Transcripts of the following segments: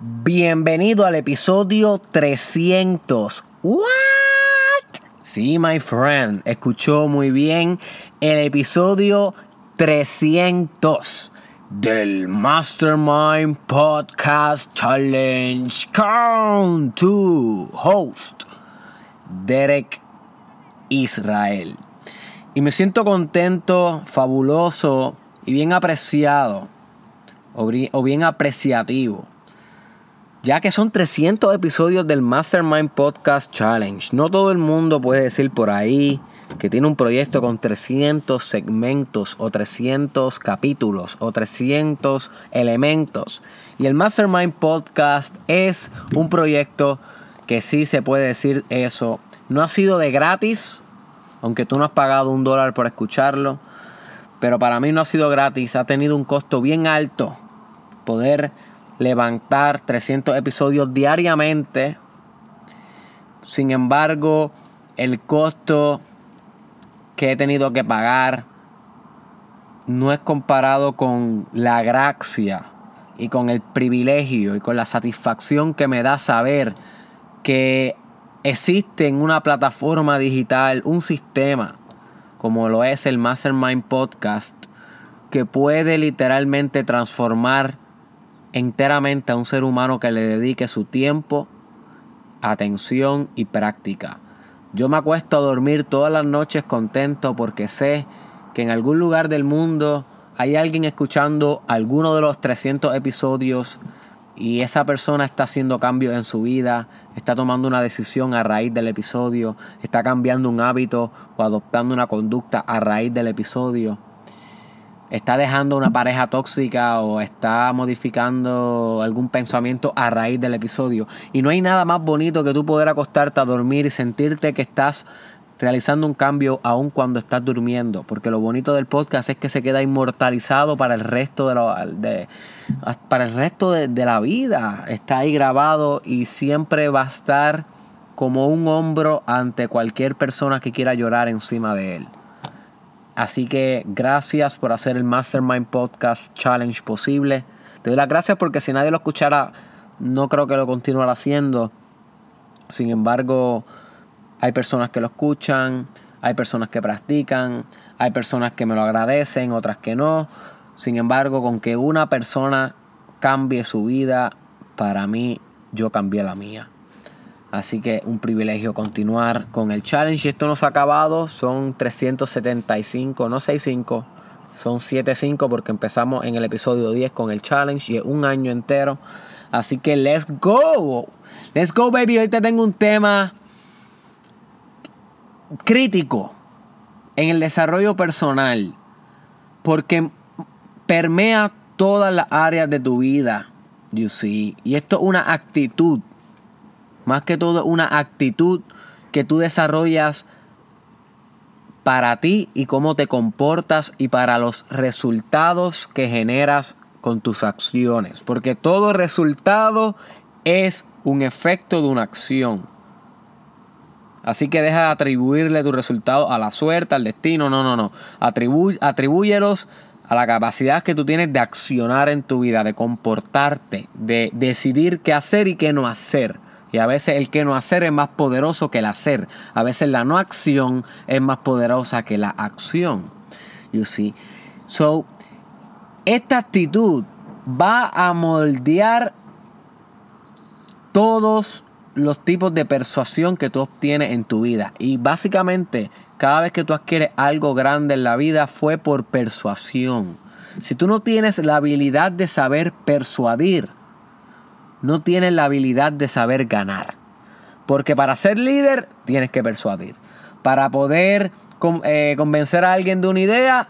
Bienvenido al episodio 300. ¿What? Sí, my friend, escuchó muy bien el episodio 300 del Mastermind Podcast Challenge Count to host Derek Israel. Y me siento contento, fabuloso y bien apreciado o bien apreciativo ya que son 300 episodios del Mastermind Podcast Challenge. No todo el mundo puede decir por ahí que tiene un proyecto con 300 segmentos o 300 capítulos o 300 elementos. Y el Mastermind Podcast es un proyecto que sí se puede decir eso. No ha sido de gratis, aunque tú no has pagado un dólar por escucharlo. Pero para mí no ha sido gratis, ha tenido un costo bien alto poder levantar 300 episodios diariamente. Sin embargo, el costo que he tenido que pagar no es comparado con la gracia y con el privilegio y con la satisfacción que me da saber que existe en una plataforma digital un sistema como lo es el Mastermind Podcast que puede literalmente transformar enteramente a un ser humano que le dedique su tiempo, atención y práctica. Yo me acuesto a dormir todas las noches contento porque sé que en algún lugar del mundo hay alguien escuchando alguno de los 300 episodios y esa persona está haciendo cambios en su vida, está tomando una decisión a raíz del episodio, está cambiando un hábito o adoptando una conducta a raíz del episodio está dejando una pareja tóxica o está modificando algún pensamiento a raíz del episodio. Y no hay nada más bonito que tú poder acostarte a dormir y sentirte que estás realizando un cambio aun cuando estás durmiendo. Porque lo bonito del podcast es que se queda inmortalizado para el resto de, para el resto de, de la vida. Está ahí grabado y siempre va a estar como un hombro ante cualquier persona que quiera llorar encima de él. Así que gracias por hacer el Mastermind Podcast Challenge posible. Te doy las gracias porque si nadie lo escuchara, no creo que lo continuara haciendo. Sin embargo, hay personas que lo escuchan, hay personas que practican, hay personas que me lo agradecen, otras que no. Sin embargo, con que una persona cambie su vida, para mí yo cambié la mía. Así que un privilegio continuar con el challenge. Y esto no se ha acabado, son 375, no 65, son 75 porque empezamos en el episodio 10 con el challenge y es un año entero. Así que let's go. Let's go, baby. Hoy te tengo un tema crítico en el desarrollo personal porque permea todas las áreas de tu vida. You see. Y esto es una actitud más que todo una actitud que tú desarrollas para ti y cómo te comportas y para los resultados que generas con tus acciones. Porque todo resultado es un efecto de una acción. Así que deja de atribuirle tu resultado a la suerte, al destino. No, no, no. atribúyelos a la capacidad que tú tienes de accionar en tu vida, de comportarte, de decidir qué hacer y qué no hacer. Y a veces el que no hacer es más poderoso que el hacer. A veces la no acción es más poderosa que la acción. You see. So, esta actitud va a moldear todos los tipos de persuasión que tú obtienes en tu vida. Y básicamente, cada vez que tú adquieres algo grande en la vida fue por persuasión. Si tú no tienes la habilidad de saber persuadir, no tienes la habilidad de saber ganar. Porque para ser líder tienes que persuadir. Para poder eh, convencer a alguien de una idea,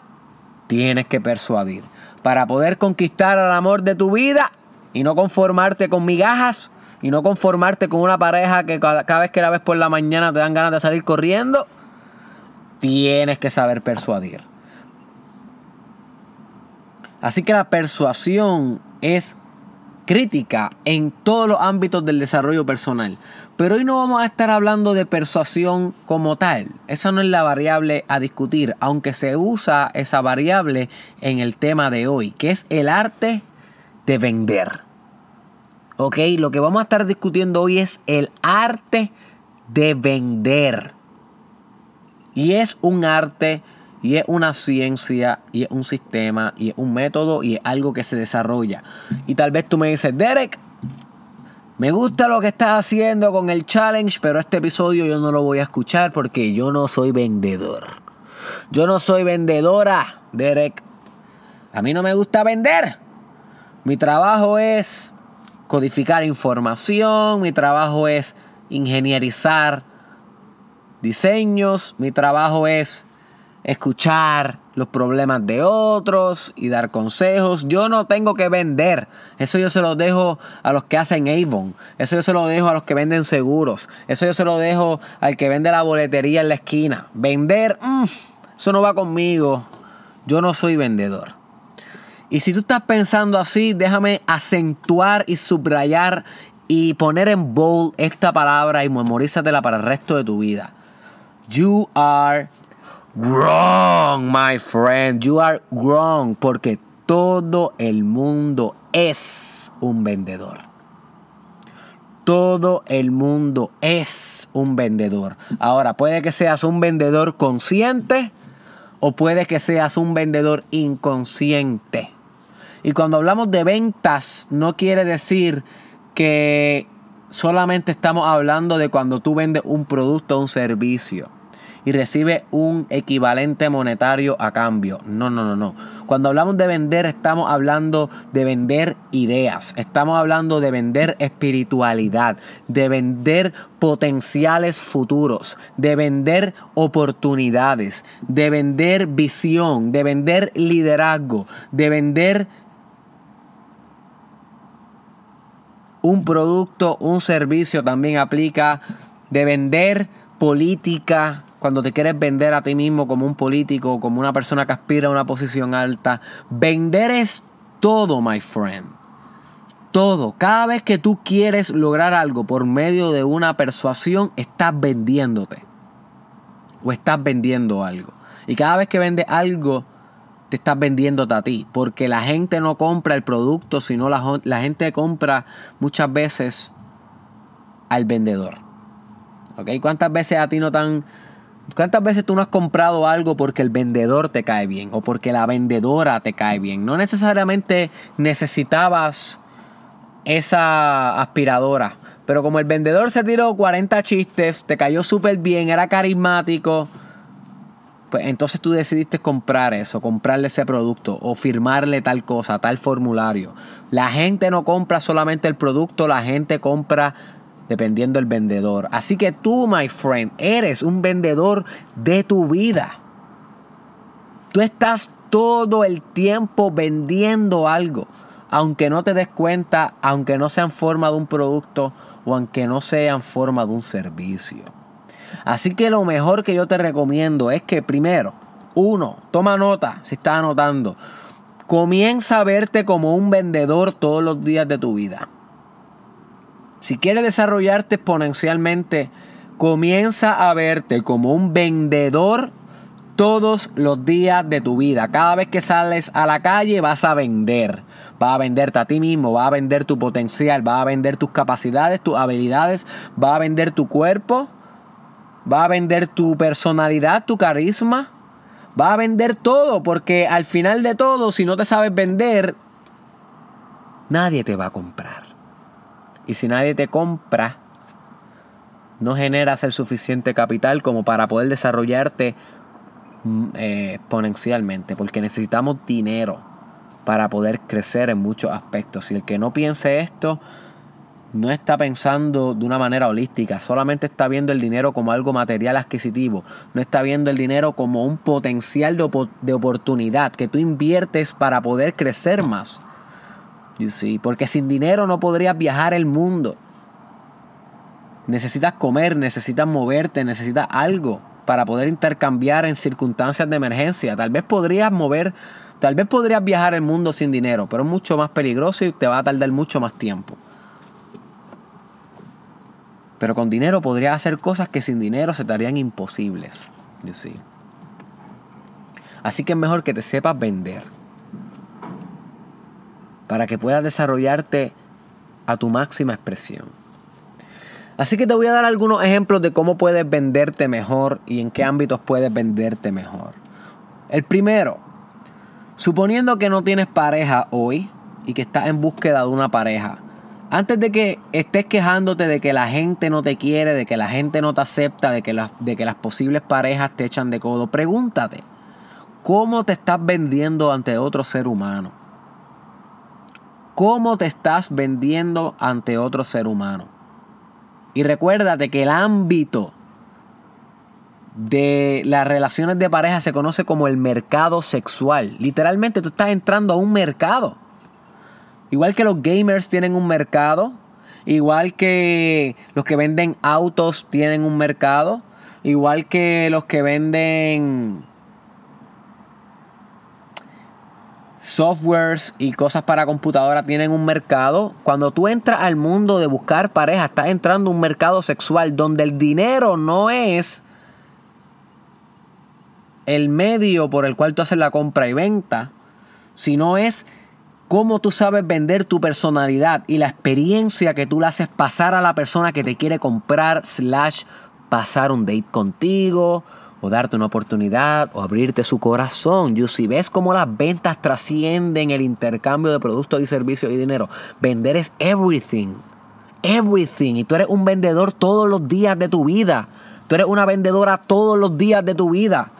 tienes que persuadir. Para poder conquistar el amor de tu vida y no conformarte con migajas y no conformarte con una pareja que cada vez que la ves por la mañana te dan ganas de salir corriendo, tienes que saber persuadir. Así que la persuasión es crítica en todos los ámbitos del desarrollo personal. Pero hoy no vamos a estar hablando de persuasión como tal. Esa no es la variable a discutir, aunque se usa esa variable en el tema de hoy, que es el arte de vender. ¿Ok? Lo que vamos a estar discutiendo hoy es el arte de vender. Y es un arte, y es una ciencia, y es un sistema, y es un método, y es algo que se desarrolla. Y tal vez tú me dices, Derek, me gusta lo que estás haciendo con el challenge, pero este episodio yo no lo voy a escuchar porque yo no soy vendedor. Yo no soy vendedora, Derek. A mí no me gusta vender. Mi trabajo es codificar información, mi trabajo es ingenierizar diseños, mi trabajo es escuchar los problemas de otros y dar consejos. Yo no tengo que vender. Eso yo se lo dejo a los que hacen Avon. Eso yo se lo dejo a los que venden seguros. Eso yo se lo dejo al que vende la boletería en la esquina. Vender, mm, eso no va conmigo. Yo no soy vendedor. Y si tú estás pensando así, déjame acentuar y subrayar y poner en bold esta palabra y memorízatela para el resto de tu vida. You are wrong, my friend. You are wrong porque todo el mundo es un vendedor. Todo el mundo es un vendedor. Ahora, puede que seas un vendedor consciente o puede que seas un vendedor inconsciente. Y cuando hablamos de ventas, no quiere decir que solamente estamos hablando de cuando tú vendes un producto o un servicio y recibe un equivalente monetario a cambio. No, no, no, no. Cuando hablamos de vender estamos hablando de vender ideas, estamos hablando de vender espiritualidad, de vender potenciales futuros, de vender oportunidades, de vender visión, de vender liderazgo, de vender un producto, un servicio también aplica, de vender política, cuando te quieres vender a ti mismo como un político, como una persona que aspira a una posición alta. Vender es todo, my friend. Todo. Cada vez que tú quieres lograr algo por medio de una persuasión, estás vendiéndote. O estás vendiendo algo. Y cada vez que vendes algo, te estás vendiéndote a ti. Porque la gente no compra el producto, sino la, la gente compra muchas veces al vendedor. ¿Ok? ¿Cuántas veces a ti no tan ¿Cuántas veces tú no has comprado algo porque el vendedor te cae bien o porque la vendedora te cae bien? No necesariamente necesitabas esa aspiradora, pero como el vendedor se tiró 40 chistes, te cayó súper bien, era carismático, pues entonces tú decidiste comprar eso, comprarle ese producto o firmarle tal cosa, tal formulario. La gente no compra solamente el producto, la gente compra dependiendo del vendedor. Así que tú, my friend, eres un vendedor de tu vida. Tú estás todo el tiempo vendiendo algo, aunque no te des cuenta, aunque no sea en forma de un producto o aunque no sea en forma de un servicio. Así que lo mejor que yo te recomiendo es que primero, uno, toma nota si estás anotando, comienza a verte como un vendedor todos los días de tu vida. Si quieres desarrollarte exponencialmente, comienza a verte como un vendedor todos los días de tu vida. Cada vez que sales a la calle vas a vender. Vas a venderte a ti mismo, vas a vender tu potencial, vas a vender tus capacidades, tus habilidades, vas a vender tu cuerpo, vas a vender tu personalidad, tu carisma. Vas a vender todo porque al final de todo, si no te sabes vender, nadie te va a comprar. Y si nadie te compra, no generas el suficiente capital como para poder desarrollarte mm, eh, exponencialmente, porque necesitamos dinero para poder crecer en muchos aspectos. Si el que no piense esto, no está pensando de una manera holística, solamente está viendo el dinero como algo material adquisitivo, no está viendo el dinero como un potencial de, de oportunidad que tú inviertes para poder crecer más. Porque sin dinero no podrías viajar el mundo. Necesitas comer, necesitas moverte, necesitas algo para poder intercambiar en circunstancias de emergencia. Tal vez podrías mover, tal vez podrías viajar el mundo sin dinero, pero es mucho más peligroso y te va a tardar mucho más tiempo. Pero con dinero podrías hacer cosas que sin dinero se te harían imposibles. Así que es mejor que te sepas vender para que puedas desarrollarte a tu máxima expresión. Así que te voy a dar algunos ejemplos de cómo puedes venderte mejor y en qué ámbitos puedes venderte mejor. El primero, suponiendo que no tienes pareja hoy y que estás en búsqueda de una pareja, antes de que estés quejándote de que la gente no te quiere, de que la gente no te acepta, de que, las, de que las posibles parejas te echan de codo, pregúntate, ¿cómo te estás vendiendo ante otro ser humano? ¿Cómo te estás vendiendo ante otro ser humano? Y recuérdate que el ámbito de las relaciones de pareja se conoce como el mercado sexual. Literalmente tú estás entrando a un mercado. Igual que los gamers tienen un mercado, igual que los que venden autos tienen un mercado, igual que los que venden softwares y cosas para computadora tienen un mercado. Cuando tú entras al mundo de buscar pareja, estás entrando a un mercado sexual donde el dinero no es el medio por el cual tú haces la compra y venta, sino es cómo tú sabes vender tu personalidad y la experiencia que tú le haces pasar a la persona que te quiere comprar, slash, pasar un date contigo, o darte una oportunidad, o abrirte su corazón. Y si ves cómo las ventas trascienden el intercambio de productos y servicios y dinero, vender es everything. Everything. Y tú eres un vendedor todos los días de tu vida. Tú eres una vendedora todos los días de tu vida.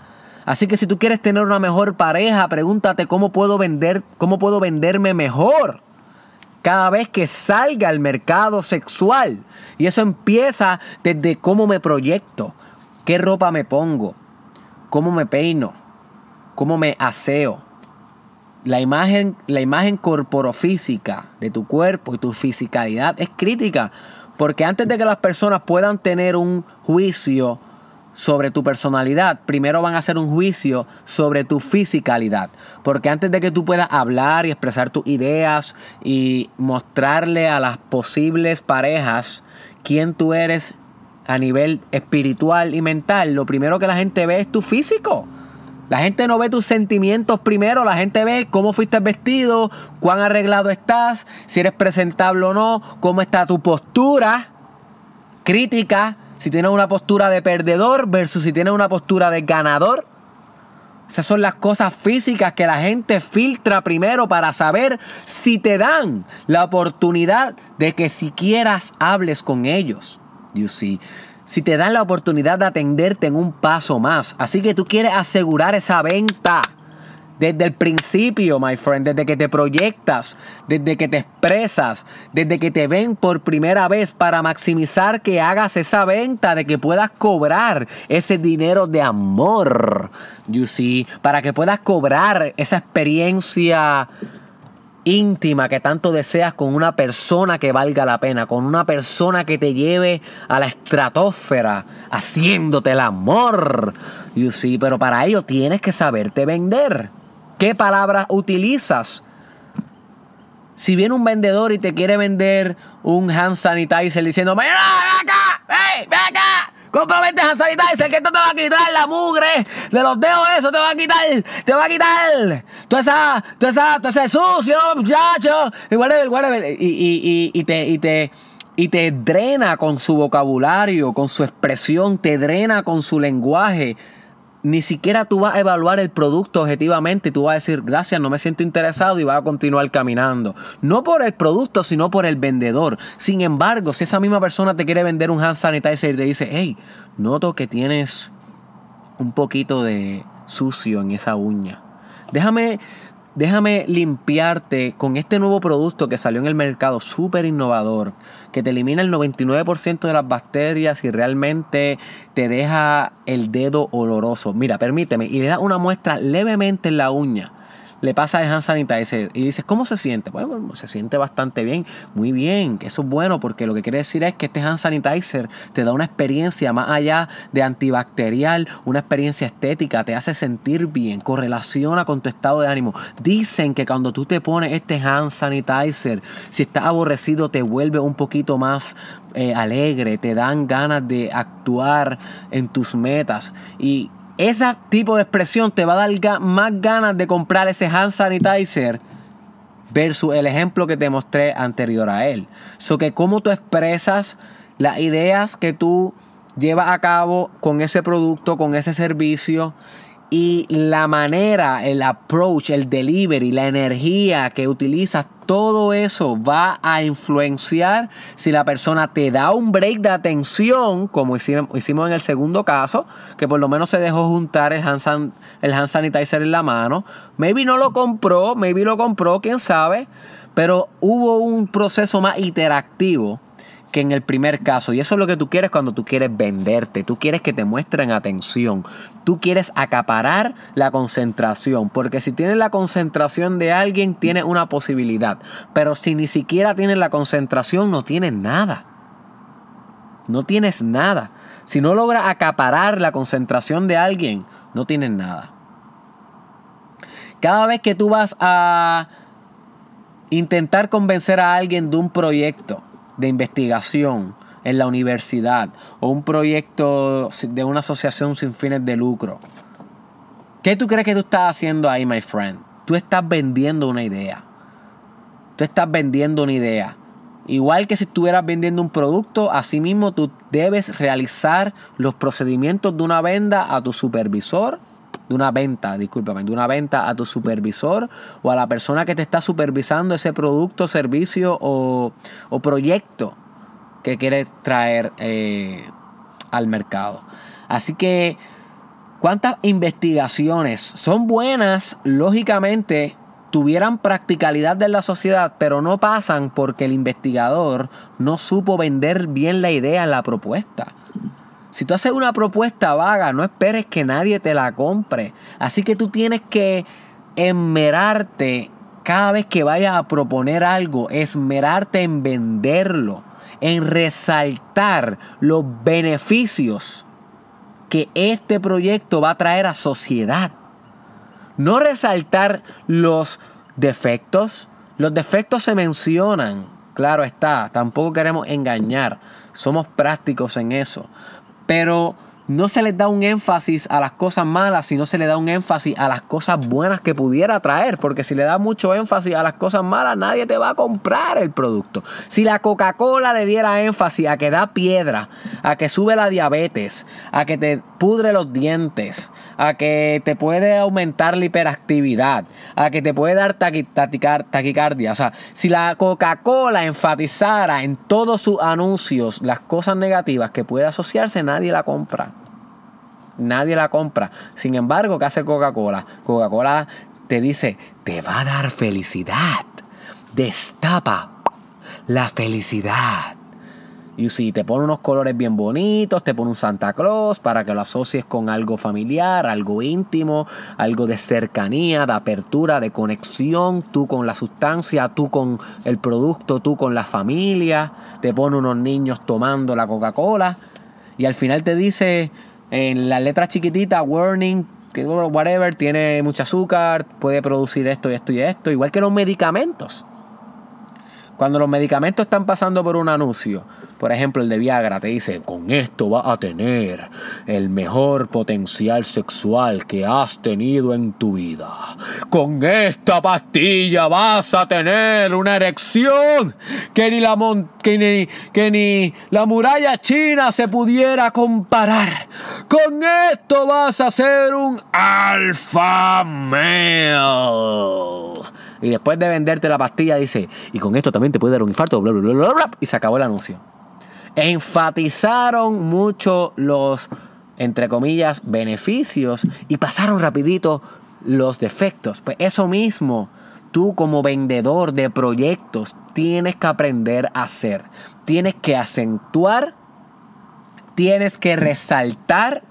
Así que si tú quieres tener una mejor pareja, pregúntate cómo puedo vender, cómo puedo venderme mejor cada vez que salga al mercado sexual. Y eso empieza desde cómo me proyecto, qué ropa me pongo, cómo me peino, cómo me aseo. La imagen, la imagen corporofísica de tu cuerpo y tu fisicalidad es crítica. Porque antes de que las personas puedan tener un juicio sobre tu personalidad, primero van a hacer un juicio sobre tu fisicalidad. Porque antes de que tú puedas hablar y expresar tus ideas y mostrarle a las posibles parejas quién tú eres a nivel espiritual y mental, lo primero que la gente ve es tu físico. La gente no ve tus sentimientos primero, la gente ve cómo fuiste vestido, cuán arreglado estás, si eres presentable o no, cómo está tu postura crítica si tienes una postura de perdedor versus si tienes una postura de ganador. Esas son las cosas físicas que la gente filtra primero para saber si te dan la oportunidad de que siquiera hables con ellos. You see. Si te dan la oportunidad de atenderte en un paso más. Así que tú quieres asegurar esa venta. Desde el principio, my friend, desde que te proyectas, desde que te expresas, desde que te ven por primera vez para maximizar que hagas esa venta, de que puedas cobrar ese dinero de amor, you see, para que puedas cobrar esa experiencia íntima que tanto deseas con una persona que valga la pena, con una persona que te lleve a la estratosfera, haciéndote el amor. You see, pero para ello tienes que saberte vender. ¿Qué palabras utilizas? Si viene un vendedor y te quiere vender un hand sanitizer diciendo, ven acá, ¡Ey, ven acá, este hand sanitizer que esto te va a quitar la mugre. De los dedos, eso te va a quitar, te va a quitar. Toda esa, toda esa, todo ese sucio, muchacho, y whatever, whatever, y, y, y, y te, y te, y te drena con su vocabulario, con su expresión, te drena con su lenguaje ni siquiera tú vas a evaluar el producto objetivamente y tú vas a decir, gracias, no me siento interesado y vas a continuar caminando. No por el producto, sino por el vendedor. Sin embargo, si esa misma persona te quiere vender un hand sanitizer y te dice, hey, noto que tienes un poquito de sucio en esa uña. Déjame déjame limpiarte con este nuevo producto que salió en el mercado, súper innovador, que te elimina el 99% de las bacterias y realmente te deja el dedo oloroso. Mira, permíteme, y le da una muestra levemente en la uña le pasa el hand sanitizer y dices, ¿cómo se siente? Bueno, se siente bastante bien, muy bien, eso es bueno porque lo que quiere decir es que este hand sanitizer te da una experiencia más allá de antibacterial, una experiencia estética, te hace sentir bien, correlaciona con tu estado de ánimo. Dicen que cuando tú te pones este hand sanitizer, si estás aborrecido te vuelve un poquito más eh, alegre, te dan ganas de actuar en tus metas y ese tipo de expresión te va a dar más ganas de comprar ese hand sanitizer versus el ejemplo que te mostré anterior a él. So que cómo tú expresas las ideas que tú llevas a cabo con ese producto, con ese servicio y la manera, el approach, el delivery, la energía que utilizas, todo eso va a influenciar si la persona te da un break de atención, como hicimos, en el segundo caso, que por lo menos se dejó juntar el hand, el hand sanitizer en la mano. Maybe no lo compró, maybe lo compró, quién sabe, pero hubo un proceso más interactivo que en el primer caso. Y eso es lo que tú quieres cuando tú quieres venderte. Tú quieres que te muestren atención. Tú quieres acaparar la concentración. Porque si tienes la concentración de alguien, tienes una posibilidad. Pero si ni siquiera tienes la concentración, no tienes nada. No tienes nada. Si no logras acaparar la concentración de alguien, no tienes nada. Cada vez que tú vas a intentar convencer a alguien de un proyecto, de investigación en la universidad o un proyecto de una asociación sin fines de lucro. ¿Qué tú crees que tú estás haciendo ahí, my friend? Tú estás vendiendo una idea. Tú estás vendiendo una idea. Igual que si estuvieras vendiendo un producto, asimismo tú debes realizar los procedimientos de una venta a tu supervisor, de una venta, discúlpame, de una venta a tu supervisor o a la persona que te está supervisando ese producto, servicio o, proyecto que quieres traer eh, al mercado. Así que, ¿cuántas investigaciones son buenas? Lógicamente, tuvieran practicalidad de la sociedad, pero no pasan porque el investigador no supo vender bien la idea, la propuesta. Si tú haces una propuesta vaga, no esperes que nadie te la compre. Así que tú tienes que esmerarte cada vez que vayas a proponer algo, esmerarte en venderlo, en resaltar los beneficios que este proyecto va a traer a sociedad. No resaltar los defectos. Los defectos se mencionan, claro está, tampoco queremos engañar, somos prácticos en eso pero no se les da un énfasis a las cosas malas, sino se le da un énfasis a las cosas buenas que pudiera traer, porque si le da mucho énfasis a las cosas malas, nadie te va a comprar el producto. Si la Coca-Cola le diera énfasis a que da piedra, a que sube la diabetes, a que te pudre los dientes, a que te puede aumentar la hiperactividad, a que te puede dar taquicardia, o sea, si la Coca-Cola enfatizara en todos sus anuncios las cosas negativas que puede asociarse, nadie la compra. Nadie la compra. Sin embargo, ¿qué hace Coca-Cola? Coca-Cola te dice, te va a dar felicidad. Destapa la felicidad. Y si te pone unos colores bien bonitos, te pone un Santa Claus para que lo asocies con algo familiar, algo íntimo, algo de cercanía, de apertura, de conexión, tú con la sustancia, tú con el producto, tú con la familia, te pone unos niños tomando la Coca-Cola y al final te dice, en las letras chiquititas, warning, que whatever, tiene mucho azúcar, puede producir esto y esto y esto, igual que los medicamentos. Cuando los medicamentos están pasando por un anuncio, por ejemplo el de Viagra, te dice, con esto vas a tener el mejor potencial sexual que has tenido en tu vida. Con esta pastilla vas a tener una erección que ni la, que que ni la muralla china se pudiera comparar. Con esto vas a ser un alfa male. Y después de venderte la pastilla, dice, y con esto también te puede dar un infarto, bla, bla, bla, bla, y se acabó el anuncio. Enfatizaron mucho los, entre comillas, beneficios y pasaron rapidito los defectos. Pues eso mismo, tú como vendedor de proyectos tienes que aprender a hacer. Tienes que acentuar, tienes que resaltar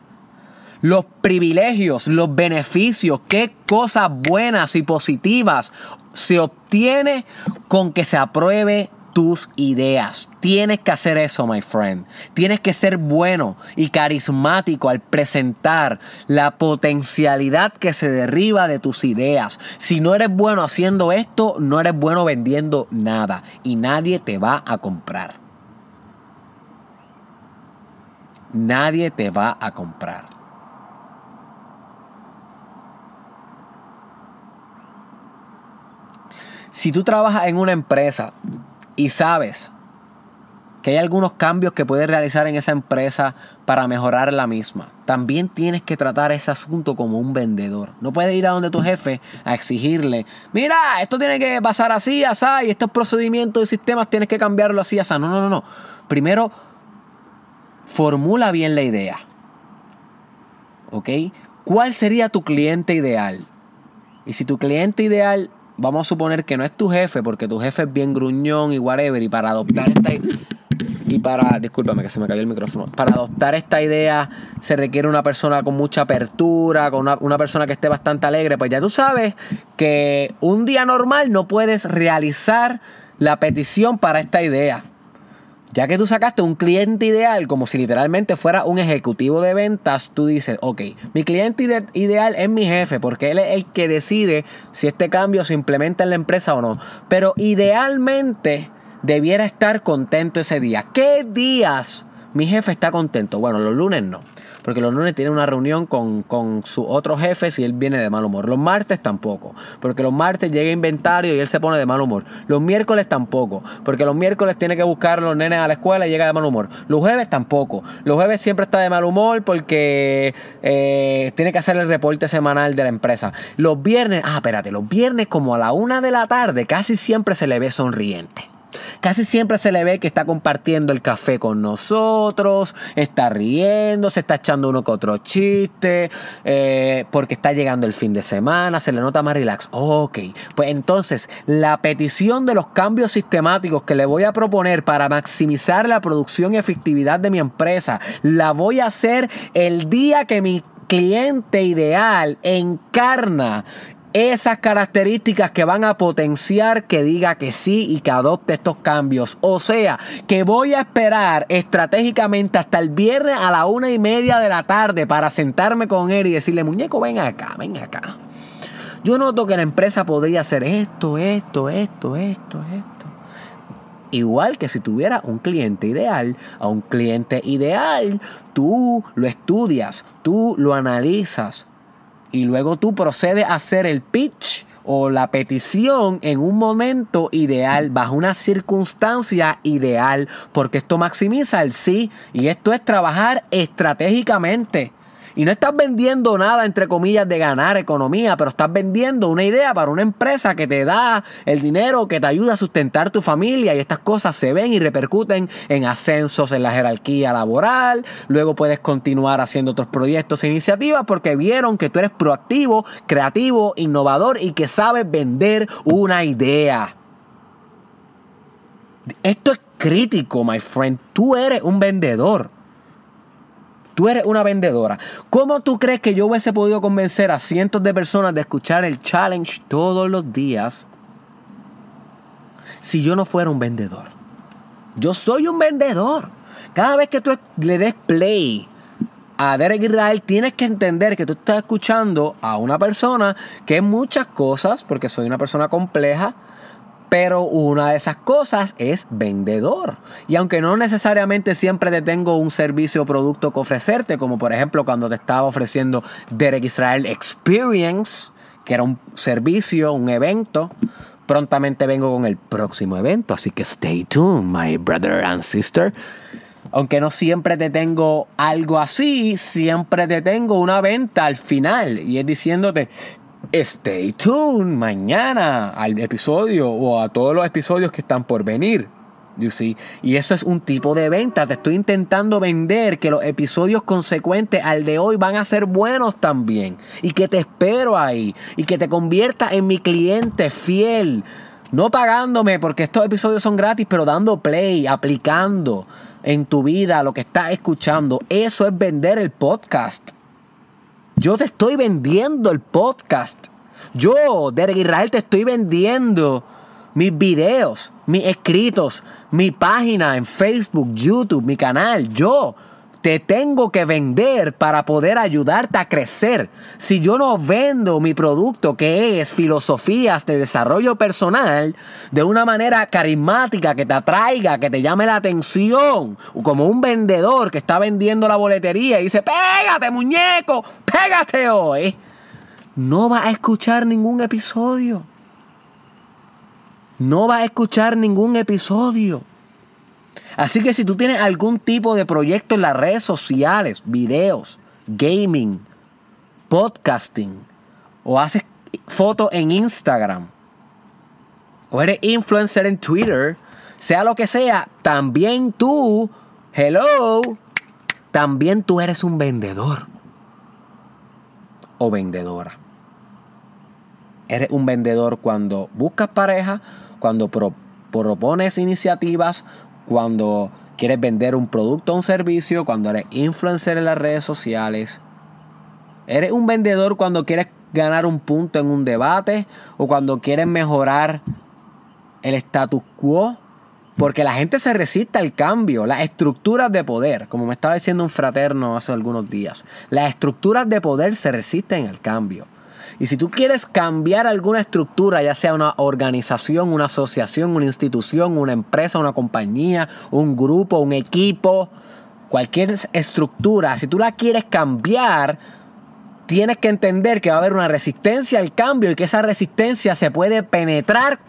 los privilegios, los beneficios, qué cosas buenas y positivas se obtiene con que se apruebe tus ideas. Tienes que hacer eso, my friend. Tienes que ser bueno y carismático al presentar la potencialidad que se derriba de tus ideas. Si no eres bueno haciendo esto, no eres bueno vendiendo nada y nadie te va a comprar. Nadie te va a comprar. Si tú trabajas en una empresa y sabes que hay algunos cambios que puedes realizar en esa empresa para mejorar la misma. También tienes que tratar ese asunto como un vendedor. No puedes ir a donde tu jefe a exigirle, mira, esto tiene que pasar así, así, y estos procedimientos y sistemas tienes que cambiarlo así, así. No, no, no, no. Primero, formula bien la idea. ¿Ok? ¿Cuál sería tu cliente ideal? Y si tu cliente ideal, vamos a suponer que no es tu jefe, porque tu jefe es bien gruñón y whatever, y para adoptar esta y para, discúlpame que se me cayó el micrófono, para adoptar esta idea se requiere una persona con mucha apertura, con una, persona que esté bastante alegre, pues ya tú sabes que un día normal no puedes realizar la petición para esta idea. Ya que tú sacaste un cliente ideal como si literalmente fuera un ejecutivo de ventas, tú dices, ok, mi cliente ideal es mi jefe porque él es el que decide si este cambio se implementa en la empresa o no. Pero idealmente debiera estar contento ese día. ¿Qué días mi jefe está contento? Bueno, los lunes no. Porque los lunes tiene una reunión con, su otro jefe si él viene de mal humor. Los martes tampoco. Porque los martes llega inventario y él se pone de mal humor. Los miércoles tampoco. Porque los miércoles tiene que buscar a los nenes a la escuela y llega de mal humor. Los jueves tampoco. Los jueves siempre está de mal humor porque eh, tiene que hacer el reporte semanal de la empresa. Los viernes, ah, espérate, los viernes como a la una de la tarde casi siempre se le ve sonriente. Casi siempre se le ve que está compartiendo el café con nosotros, está riendo, se está echando uno que otro chiste, eh, porque está llegando el fin de semana, se le nota más relax. Ok, pues entonces la petición de los cambios sistemáticos que le voy a proponer para maximizar la producción y efectividad de mi empresa, la voy a hacer el día que mi cliente ideal encarna esas características que van a potenciar que diga que sí y que adopte estos cambios. O sea, que voy a esperar estratégicamente hasta el viernes a la una y media de la tarde para sentarme con él y decirle, muñeco, ven acá, ven acá. Yo noto que la empresa podría hacer esto, esto, esto, esto, esto. Igual que si tuviera un cliente ideal, a un cliente ideal, tú lo estudias, tú lo analizas, y luego tú procedes a hacer el pitch o la petición en un momento ideal, bajo una circunstancia ideal, porque esto maximiza el sí y esto es trabajar estratégicamente. Y no estás vendiendo nada, entre comillas, de ganar economía, pero estás vendiendo una idea para una empresa que te da el dinero, que te ayuda a sustentar tu familia. Y estas cosas se ven y repercuten en ascensos en la jerarquía laboral. Luego puedes continuar haciendo otros proyectos e iniciativas porque vieron que tú eres proactivo, creativo, innovador y que sabes vender una idea. Esto es crítico, my friend. Tú eres un vendedor. Tú eres una vendedora. ¿Cómo tú crees que yo hubiese podido convencer a cientos de personas de escuchar el challenge todos los días si yo no fuera un vendedor? Yo soy un vendedor. Cada vez que tú le des play a Derek Israel, tienes que entender que tú estás escuchando a una persona que es muchas cosas, porque soy una persona compleja, pero una de esas cosas es vendedor. Y aunque no necesariamente siempre te tengo un servicio o producto que ofrecerte, como por ejemplo cuando te estaba ofreciendo Derek Israel Experience, que era un servicio, un evento, prontamente vengo con el próximo evento. Así que stay tuned, my brother and sister. Aunque no siempre te tengo algo así, siempre te tengo una venta al final. Y es diciéndote, Stay tuned mañana al episodio o a todos los episodios que están por venir. You see? Y eso es un tipo de venta. Te estoy intentando vender que los episodios consecuentes al de hoy van a ser buenos también. Y que te espero ahí. Y que te convierta en mi cliente fiel. No pagándome porque estos episodios son gratis, pero dando play, aplicando en tu vida lo que estás escuchando. Eso es vender el podcast. Yo te estoy vendiendo el podcast. Yo, Derek Israel, te estoy vendiendo mis videos, mis escritos, mi página en Facebook, YouTube, mi canal. Yo te tengo que vender para poder ayudarte a crecer. Si yo no vendo mi producto, que es filosofías de desarrollo personal, de una manera carismática, que te atraiga, que te llame la atención, como un vendedor que está vendiendo la boletería y dice, pégate muñeco, pégate hoy, no vas a escuchar ningún episodio. no vas a escuchar ningún episodio. Así que si tú tienes algún tipo de proyecto en las redes sociales, videos, gaming, podcasting, o haces fotos en Instagram, o eres influencer en Twitter, sea lo que sea, también tú, hello, también tú eres un vendedor o vendedora. Eres un vendedor cuando buscas pareja, cuando propones iniciativas, cuando quieres vender un producto o un servicio, cuando eres influencer en las redes sociales. Eres un vendedor cuando quieres ganar un punto en un debate o cuando quieres mejorar el status quo. Porque la gente se resiste al cambio, las estructuras de poder, como me estaba diciendo un fraterno hace algunos días, las estructuras de poder se resisten al cambio. Y si tú quieres cambiar alguna estructura, ya sea una organización, una asociación, una institución, una empresa, una compañía, un grupo, un equipo, cualquier estructura, si tú la quieres cambiar, tienes que entender que va a haber una resistencia al cambio y que esa resistencia se puede penetrar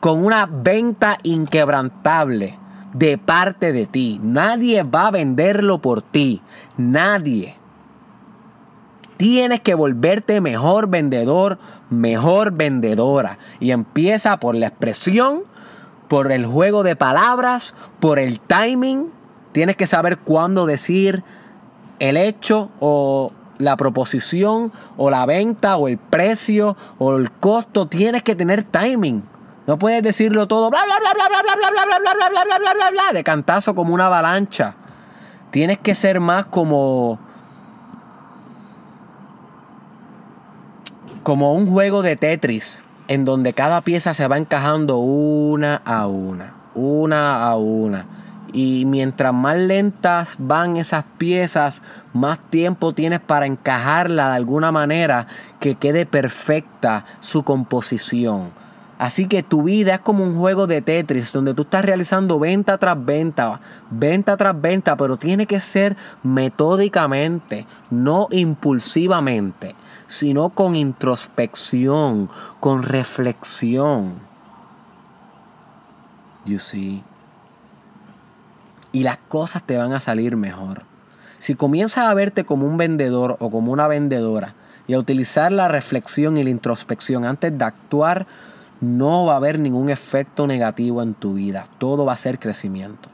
con una venta inquebrantable de parte de ti. Nadie va a venderlo por ti. Nadie. Tienes que volverte mejor vendedor, mejor vendedora. Y empieza por la expresión, por el juego de palabras, por el timing. Tienes que saber cuándo decir el hecho o la proposición o la venta o el precio o el costo. Tienes que tener timing. No puedes decirlo todo bla bla bla bla bla bla bla bla bla bla bla bla bla bla bla de cantazo como una avalancha. Tienes que ser más como como un juego de Tetris, en donde cada pieza se va encajando una a una, una a una. Y mientras más lentas van esas piezas, más tiempo tienes para encajarla de alguna manera que quede perfecta su composición. Así que tu vida es como un juego de Tetris donde tú estás realizando venta tras venta, venta tras venta, pero tiene que ser metódicamente, no impulsivamente sino con introspección, con reflexión. You see. Y las cosas te van a salir mejor. Si comienzas a verte como un vendedor o como una vendedora y a utilizar la reflexión y la introspección antes de actuar, no va a haber ningún efecto negativo en tu vida. Todo va a ser crecimiento.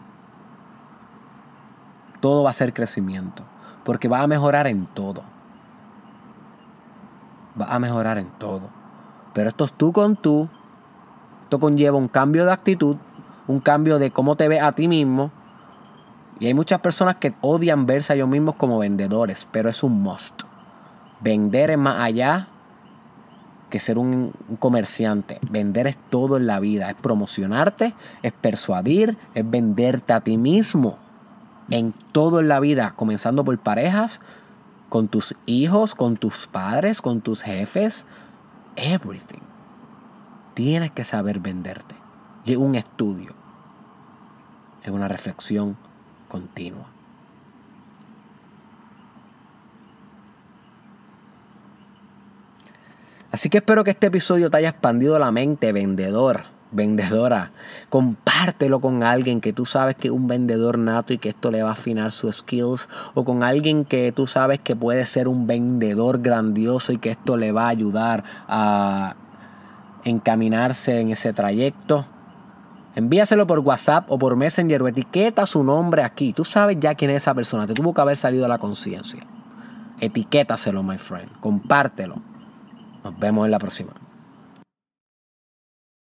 Todo va a ser crecimiento. Porque va a mejorar en todo vas a mejorar en todo. Pero esto es tú con tú. Esto conlleva un cambio de actitud, un cambio de cómo te ves a ti mismo. Y hay muchas personas que odian verse a ellos mismos como vendedores, pero es un must. Vender es más allá que ser un, comerciante. Vender es todo en la vida. Es promocionarte, es persuadir, es venderte a ti mismo. En todo en la vida, comenzando por parejas, con tus hijos, con tus padres, con tus jefes, everything. Tienes que saber venderte. Y un estudio, es una reflexión continua. Así que espero que este episodio te haya expandido la mente, vendedor vendedora, compártelo con alguien que tú sabes que es un vendedor nato y que esto le va a afinar sus skills, o con alguien que tú sabes que puede ser un vendedor grandioso y que esto le va a ayudar a encaminarse en ese trayecto. Envíaselo por WhatsApp o por Messenger o etiqueta su nombre aquí. Tú sabes ya quién es esa persona. Te tuvo que haber salido a la conciencia. Etiquétaselo, my friend. Compártelo. Nos vemos en la próxima.